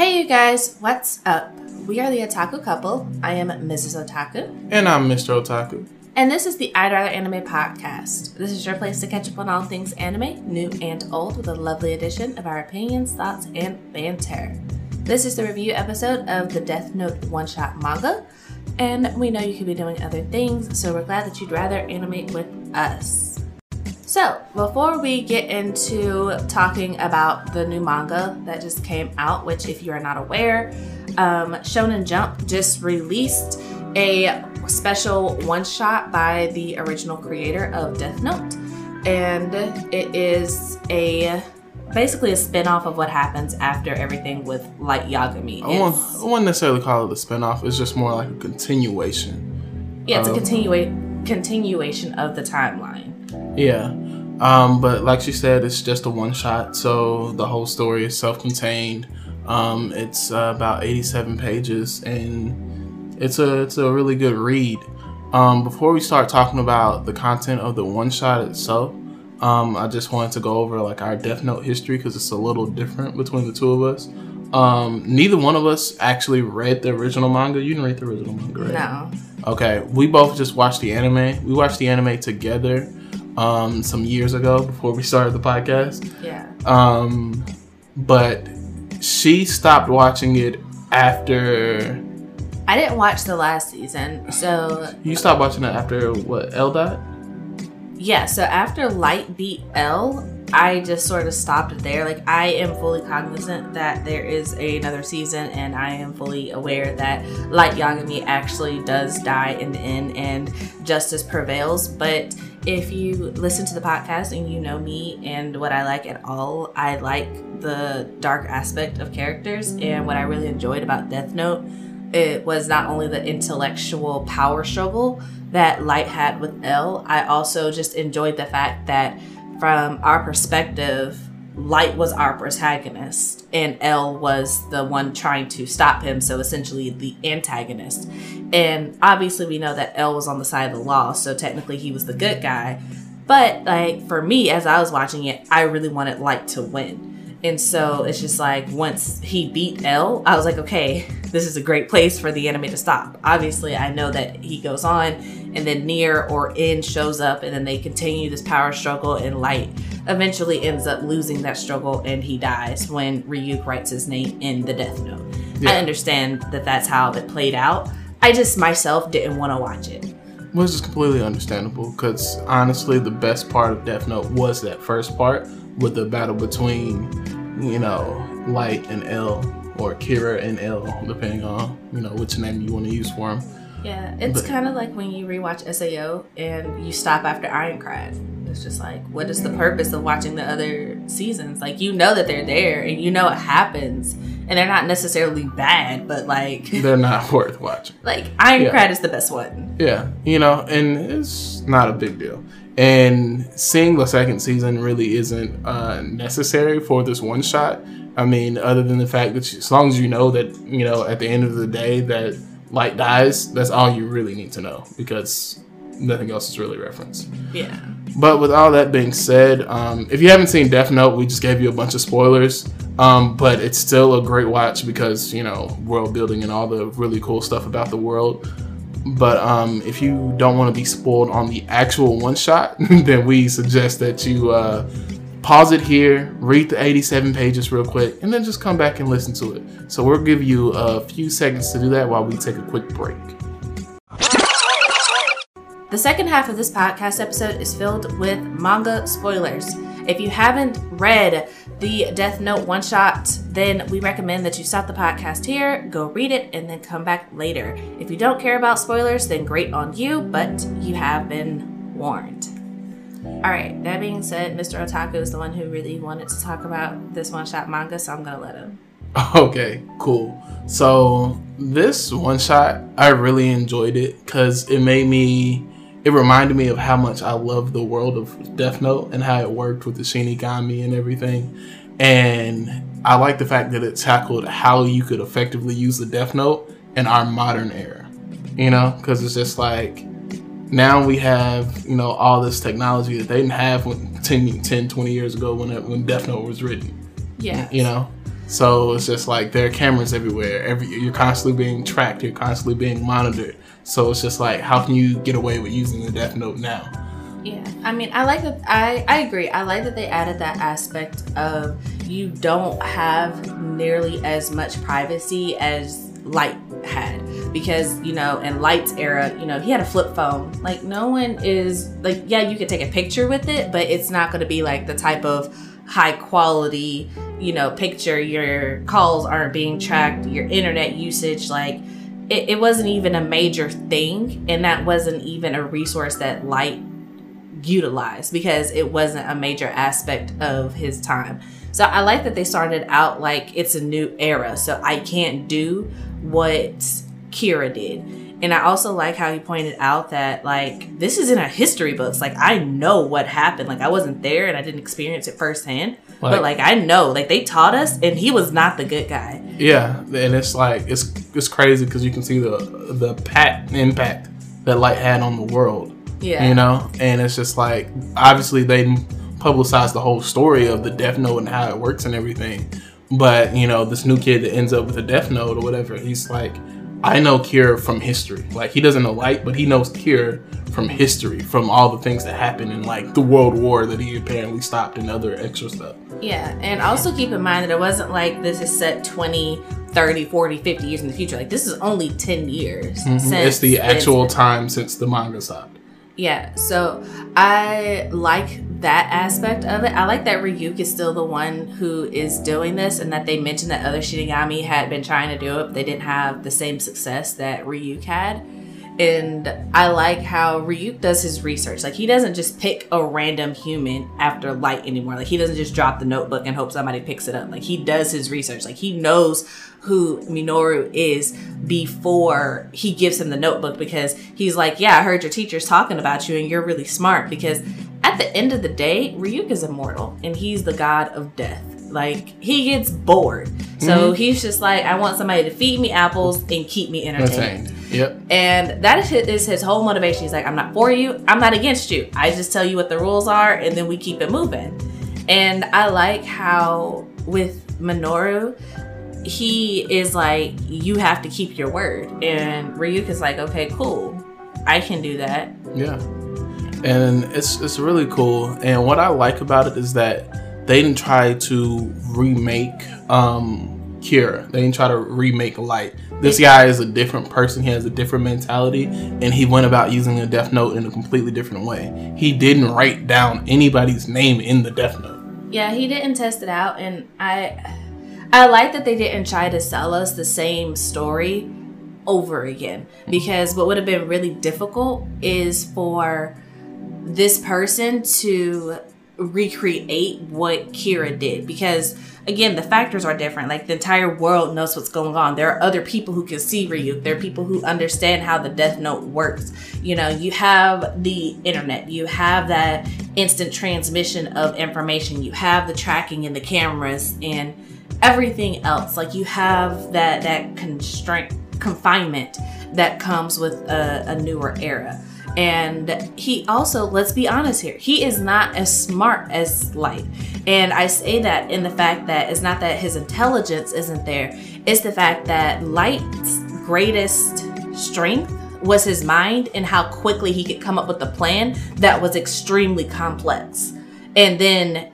Hey, you guys, what's up? We are the Otaku couple. I am Mrs. Otaku. And I'm Mr. Otaku. And this is the I'd Rather Anime podcast. This is your place to catch up on all things anime, new and old, with a lovely addition of our opinions, thoughts, and banter. This is the review episode of the Death Note one shot manga, and we know you could be doing other things, so we're glad that you'd rather animate with us. So, before we get into talking about the new manga that just came out, which, if you are not aware, um, Shonen Jump just released a special one shot by the original creator of Death Note. And it is a basically a spin-off of what happens after everything with Light Yagami. I I won't necessarily call it a spin-off. It's just more like a continuation. Yeah, it's a continua- continuation of the timeline. Yeah. Um, but like she said, it's just a one shot, so the whole story is self contained. Um, it's uh, about 87 pages and it's a it's a really good read. Um, before we start talking about the content of the one shot itself, um, I just wanted to go over like our Death Note history because it's a little different between the two of us. Um, neither one of us actually read the original manga. You didn't read the original manga, right? No. Okay, we both just watched the anime. We watched the anime together um, some years ago before we started the podcast. Yeah. Um, but she stopped watching it after. I didn't watch the last season, so You stopped watching it after what? L dot. yeah. So after Light beat L, I just sort of stopped there. Like I am fully cognizant that there is another season, and I am fully aware that Light Yagami actually does die in the end, and justice prevails. But if you listen to the podcast and you know me and what I like at all, I like the dark aspect of characters, and what I really enjoyed about Death Note. It was not only the intellectual power struggle that Light had with L, I also just enjoyed the fact that from our perspective, Light was our protagonist and L was the one trying to stop him, so essentially the antagonist. And obviously, we know that L was on the side of the law, so technically he was the good guy. But, like, for me, as I was watching it, I really wanted Light to win. And so it's just like once he beat L, I was like, okay, this is a great place for the anime to stop. Obviously, I know that he goes on, and then Near or In shows up, and then they continue this power struggle, and Light eventually ends up losing that struggle, and he dies when Ryuk writes his name in the Death Note. Yeah. I understand that that's how it played out. I just myself didn't want to watch it. Which is completely understandable because honestly, the best part of Death Note was that first part with the battle between, you know, Light and L or Kira and L, depending on, you know, which name you want to use for him. Yeah, it's kind of like when you rewatch SAO and you stop after Aincrad. It's just like, what is the purpose of watching the other seasons? Like, you know that they're there and you know it happens, and they're not necessarily bad, but like, They're not worth watching. like Aincrad is the best one. Yeah, you know, and it's not a big deal. And seeing the second season really isn't uh, necessary for this one shot. I mean, other than the fact that you, as long as you know that, you know, at the end of the day that Light dies, that's all you really need to know because nothing else is really referenced. Yeah, But with all that being said, um, if you haven't seen Death Note, we just gave you a bunch of spoilers. Um, but it's still a great watch because you know world building and all the really cool stuff about the world. But um, if you don't want to be spoiled on the actual one shot, then we suggest that you uh, pause it here, read the 87 pages real quick, and then just come back and listen to it. So we'll give you a few seconds to do that while we take a quick break. The second half of this podcast episode is filled with manga spoilers. If you haven't read the Death Note one shot, then we recommend that you stop the podcast here, go read it, and then come back later. If you don't care about spoilers, then great on you, but you have been warned. All right, that being said, Mr. Otaku is the one who really wanted to talk about this one shot manga, so I'm gonna let him. Okay, cool. So this one shot, I really enjoyed it because it made me. It reminded me of how much I love the world of Death Note and how it worked with the Shinigami and everything. And I like the fact that it tackled how you could effectively use the Death Note in our modern era. You know, because it's just like now we have you know all this technology that they didn't have when 10, 10 20 years ago when it, when Death Note was written. Yeah. You know, So it's just like there are cameras everywhere. Every you're constantly being tracked. You're constantly being monitored. So it's just like, how can you get away with using the Death Note now? Yeah, I mean, I like that. I I agree. I like that they added that aspect of you don't have nearly as much privacy as Light had because you know in Light's era, you know he had a flip phone. Like no one is like yeah, you could take a picture with it, but it's not going to be like the type of high quality you know picture. Your calls aren't being tracked. Your internet usage like. It, it wasn't even a major thing, and that wasn't even a resource that Light utilized because it wasn't a major aspect of his time. So I like that they started out like it's a new era. So I can't do what Kira did. And I also like how he pointed out that like this is in our history books. Like I know what happened. Like I wasn't there and I didn't experience it firsthand. Like, but like I know, like they taught us, and he was not the good guy. Yeah, and it's like it's it's crazy because you can see the the pat impact that light had on the world. Yeah, you know, and it's just like obviously they publicized the whole story of the Death Note and how it works and everything. But you know, this new kid that ends up with a Death Note or whatever, he's like, I know Kira from history. Like he doesn't know Light, but he knows Kira from history, from all the things that happened in like the World War that he apparently stopped and other extra stuff. Yeah, and also keep in mind that it wasn't like this is set 20, 30, 40, 50 years in the future. Like this is only 10 years. Mm-hmm. it's the actual time since the manga stopped. Yeah, so I like that aspect of it. I like that Ryuk is still the one who is doing this and that they mentioned that other Shinigami had been trying to do it, but they didn't have the same success that Ryuk had. And I like how Ryuk does his research. Like he doesn't just pick a random human after light anymore. Like he doesn't just drop the notebook and hope somebody picks it up. Like he does his research. Like he knows who Minoru is before he gives him the notebook because he's like, Yeah, I heard your teacher's talking about you and you're really smart. Because at the end of the day, Ryuk is immortal and he's the god of death. Like he gets bored. Mm-hmm. So he's just like, I want somebody to feed me apples and keep me entertained. Yep. And that is his, is his whole motivation. He's like, I'm not for you. I'm not against you. I just tell you what the rules are and then we keep it moving. And I like how with Minoru, he is like, you have to keep your word. And Ryuk is like, okay, cool. I can do that. Yeah. And it's it's really cool. And what I like about it is that they didn't try to remake um Kira. They didn't try to remake Light. This guy is a different person. He has a different mentality, and he went about using a Death Note in a completely different way. He didn't write down anybody's name in the Death Note. Yeah, he didn't test it out, and I I like that they didn't try to sell us the same story over again because what would have been really difficult is for this person to recreate what Kira did. Because again the factors are different. Like the entire world knows what's going on. There are other people who can see Ryuk there are people who understand how the death note works. You know you have the internet. You have that instant transmission of information. You have the tracking and the cameras and everything else. Like you have that that constraint confinement that comes with a, a newer era and he also let's be honest here he is not as smart as light and i say that in the fact that it's not that his intelligence isn't there it's the fact that light's greatest strength was his mind and how quickly he could come up with a plan that was extremely complex. And then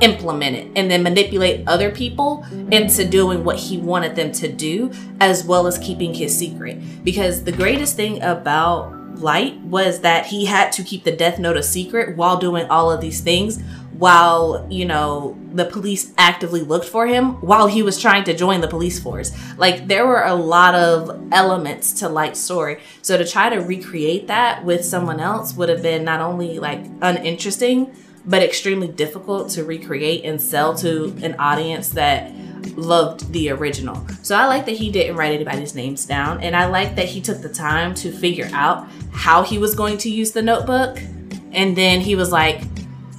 implement it and then manipulate other people into doing what he wanted them to do as well as keeping his secret. Because the greatest thing about light was that he had to keep the death note a secret while doing all of these things while you know the police actively looked for him while he was trying to join the police force. Like there were a lot of elements to light's story. So to try to recreate that with someone else would have been not only like uninteresting but extremely difficult to recreate and sell to an audience that loved the original. So I like that he didn't write anybody's names down, and I like that he took the time to figure out how he was going to use the notebook, and then he was like,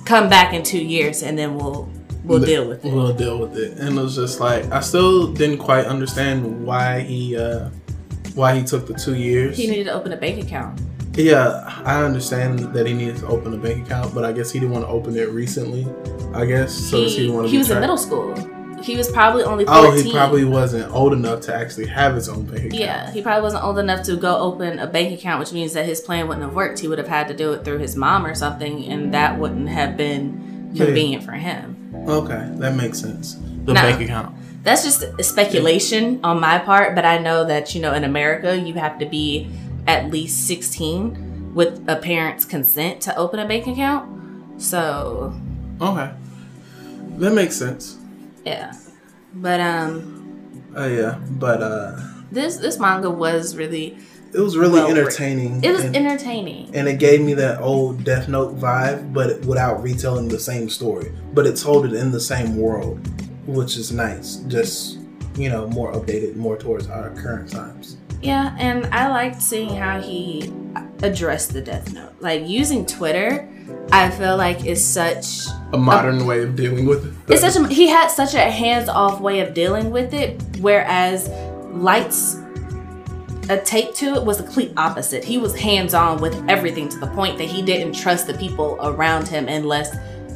"Come back in two years, and then we'll." We'll deal with it. We'll deal with it, and it was just like I still didn't quite understand why he uh why he took the two years. He needed to open a bank account. Yeah, I understand that he needed to open a bank account, but I guess he didn't want to open it recently. I guess so. He, he, he was tracked. in middle school. He was probably only Oh, he probably wasn't old enough to actually have his own bank account. Yeah, he probably wasn't old enough to go open a bank account, which means that his plan wouldn't have worked. He would have had to do it through his mom or something, and that wouldn't have been Yeah. convenient for him. Okay, that makes sense. The Nah. bank account. That's just speculation on my part, but I know that, you know, in America, you have to be at least 16 with a parent's consent to open a bank account. So, Okay, that makes sense. Yeah. But um Oh yeah, but uh, this this manga was really it was really Well, entertaining. it was and, entertaining. and it gave me that old Death Note vibe, but without retelling the same story. But it told it in the same world, which is nice. Just you know, more updated, more towards our current times. Yeah, and I liked seeing how he addressed the Death Note. Like using Twitter, I feel like is such A modern way of dealing with it. it's such a he had such a hands-off way of dealing with it, whereas Light's a take to it was the complete opposite. He was hands-on with everything to the point that he didn't trust the people around him unless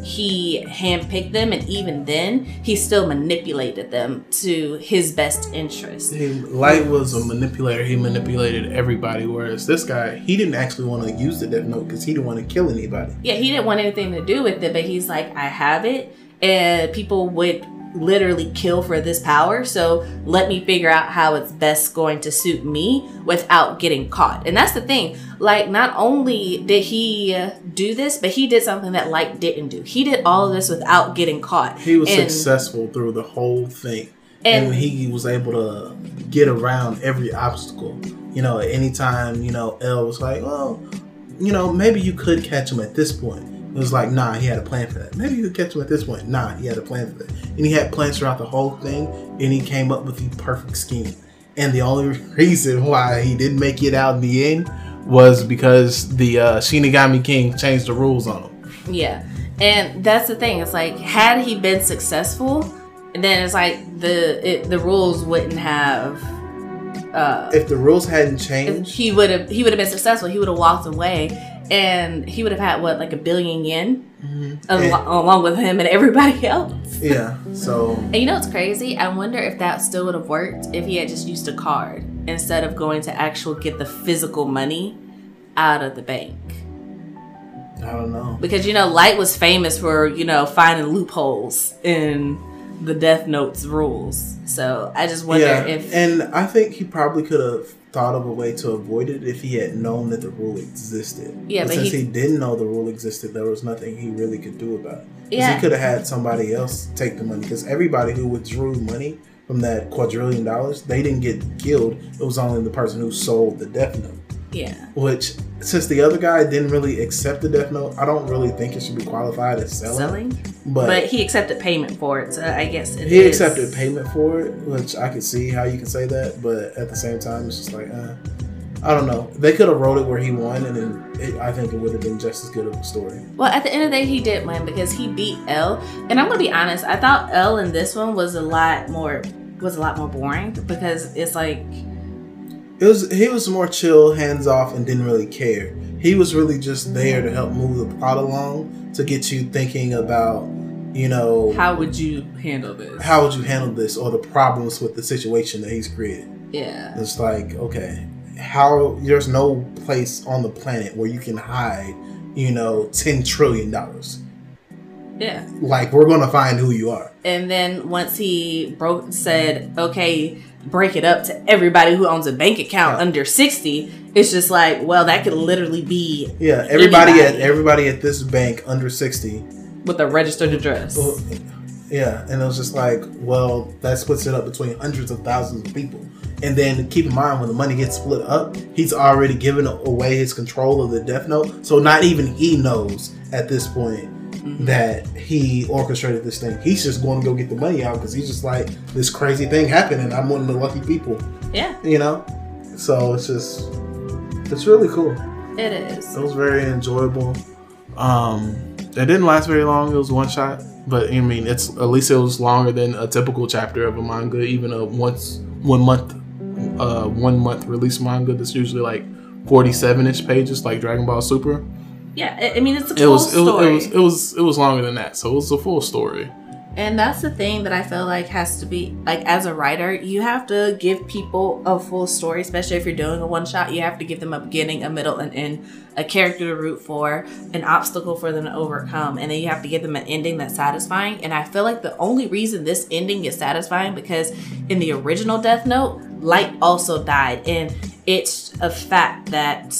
he handpicked them, and even then, he still manipulated them to his best interest. He, Light was a manipulator. He manipulated everybody. Whereas this guy, he didn't actually want to use the Death Note because he didn't want to kill anybody. yeah, he didn't want anything to do with it, but he's like, I have it, and people would literally kill for this power. So let me figure out how it's best going to suit me without getting caught. And that's the thing. Like, not only did he do this, but he did something that Light didn't do. He did all of this without getting caught. He was And- successful through the whole thing. And- And, he was able to get around every obstacle. You know, anytime, you know, L was like, well, you know, maybe you could catch him at this point. It was like, nah, he had a plan for that. Maybe you could catch him at this point. Nah, he had a plan for that. And he had plans throughout the whole thing, and he came up with the perfect scheme. And the only reason why he didn't make it out in the end was because the uh, Shinigami King changed the rules on him. Yeah. And that's the thing. It's like had he been successful, then it's like the it, the rules wouldn't have uh If the rules hadn't changed, he would have he would have been successful. He would have walked away and he would have had what like a billion yen mm-hmm. al- along with him and everybody else. yeah. So And you know what's crazy? I wonder if that still would have worked if he had just used a card instead of going to actual get the physical money out of the bank. I don't know. because you know light was famous for you know finding loopholes in the death notes rules so i just wonder yeah, if and I think he probably could have thought of a way to avoid it if he had known that the rule existed. Yeah, but since he- he, didn't know the rule existed, there was nothing he really could do about it. Yeah. he could have had somebody else take the money because everybody who withdrew money from that quadrillion dollars, they didn't get killed. It was only the person who sold the death note. Yeah Which, since the other guy didn't really accept the death note, I don't really think it should be qualified as selling. selling But, but he accepted payment for it so i guess it he is- accepted payment for it, which I could see how you can say that, but at the same time, it's just like, uh, I don't know. They could have wrote it where he won, and then it, I think it would have been just as good of a story. well at the end of the day he did win because he beat l and i'm gonna be honest i thought l in this one was a lot more was a lot more boring because it's like It was he was more chill, hands off, and didn't really care. He was really just there to help move the plot along to get you thinking about, you know, how would you handle this how would you handle this or the problems with the situation that he's created. yeah It's like, okay, how there's no place on the planet where you can hide, you know, ten trillion dollars. yeah Like we're gonna find who you are. And then once he broke, said, "Okay, break it up to everybody who owns a bank account Yeah. under 60." It's just like, well, that could literally be Yeah, everybody at everybody at this bank under sixty. with a registered address. Well, yeah, and it was just like, well, that splits it up between hundreds of thousands of people. And then keep in mind when the money gets split up, he's already given away his control of the Death Note. So not even he knows at this point that he orchestrated this thing. He's just going to go get the money out because he's just like, this crazy thing happened and I'm one of the lucky people, Yeah, you know? So it's just, it's really cool. it is. It was very enjoyable. Um, it didn't last very long. It was one shot, but I mean, it's at least it was longer than a typical chapter of a manga. Even a once one month, uh, one month release manga that's usually like forty seven ish pages, like Dragon Ball Super. Yeah, I I mean, it's a It cool was it was, story. it was it was it was longer than that, so it was a full story. And that's the thing that I feel like has to be like as a writer, you have to give people a full story, especially if you're doing a one shot. You have to give them a beginning, a middle, and end, a character to root for, an obstacle for them to overcome, and then you have to give them an ending that's satisfying. And I feel like the only reason this ending is satisfying because in the original Death Note, Light also died, and it's a fact that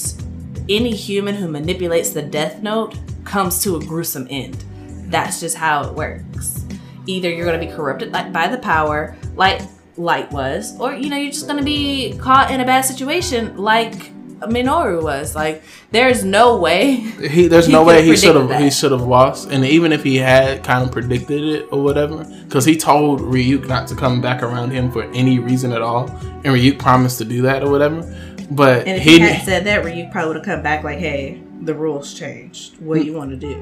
any human who manipulates the Death Note comes to a gruesome end. That's just how it works. Either you're going to be corrupted by the power, like Light was, or you know you're just going to be caught in a bad situation, like Minoru was. Like, there's no way. He there's he no way he should have he should have lost. And even if he had kind of predicted it or whatever, because he told Ryuk not to come back around him for any reason at all, and Ryuk promised to do that or whatever. But and if he, he had said that, Ryuk probably would have come back like, "Hey, the rules changed. What do you want to do?"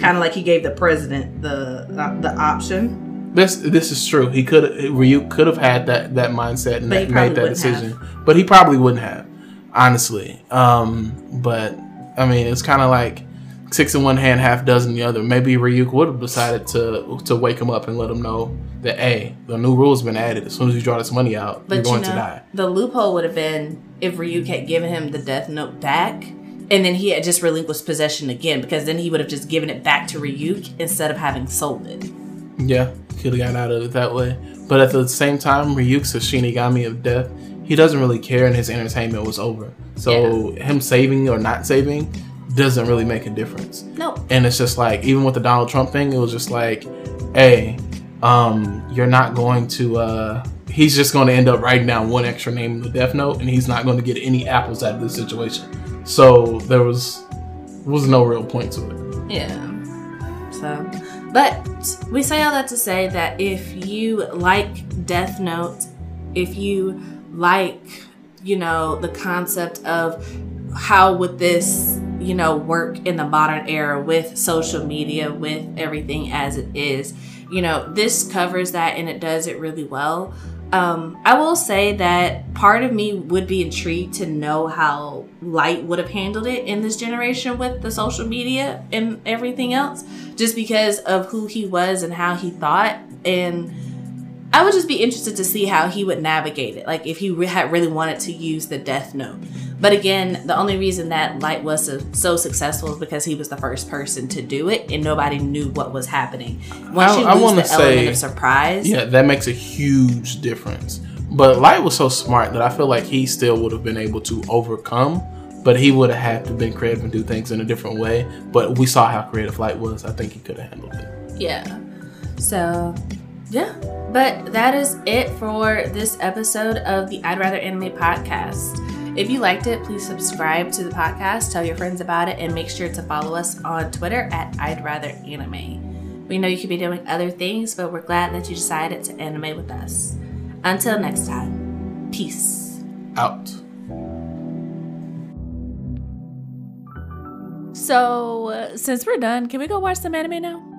Kind of like he gave the president the uh, the option. This this is true. He could Ryuk could have had that that mindset and that, made that decision, have. but he probably wouldn't have, honestly. Um, but I mean, it's kind of like six in one hand, half dozen the other. Maybe Ryuk would have decided to to wake him up and let him know that hey, the new rule's been added. As soon as you draw this money out, but you're going you know, to die. The loophole would have been if Ryuk had given him the Death Note back, and then he had just relinquished possession again, because then he would have just given it back to Ryuk instead of having sold it. Yeah, could have gotten out of it that way. But at the same time, Ryuk's a Shinigami of death. He doesn't really care, and his entertainment was over. So yeah. him saving or not saving doesn't really make a difference. No. And it's just like even with the Donald Trump thing, it was just like, hey, um, you're not going to. Uh, he's just going to end up writing down one extra name in the Death Note, and he's not going to get any apples out of this situation. So there was was no real point to it. Yeah. So, but we say all that to say that if you like Death Note, if you like, you know, the concept of how would this you know work in the modern era with social media with everything as it is you know this covers that and it does it really well um, I will say that part of me would be intrigued to know how Light would have handled it in this generation with the social media and everything else, just because of who he was and how he thought. And I would just be interested to see how he would navigate it, like if he re- had really wanted to use the Death Note. But again, the only reason that Light was so, so, successful is because he was the first person to do it, and nobody knew what was happening. Once I, you lose the say, element of surprise, yeah, that makes a huge difference. But Light was so smart that I feel like he still would have been able to overcome. But he would have had to been creative and do things in a different way. But we saw how creative Light was. I think he could have handled it. Yeah. So, yeah. But that is it for this episode of the I'd Rather Anime podcast. If you liked it, please subscribe to the podcast, tell your friends about it, and make sure to follow us on Twitter at I'd Rather Anime. We know you could be doing other things, but we're glad that you decided to anime with us. Until next time, peace. Out. So, since we're done, can we go watch some anime now?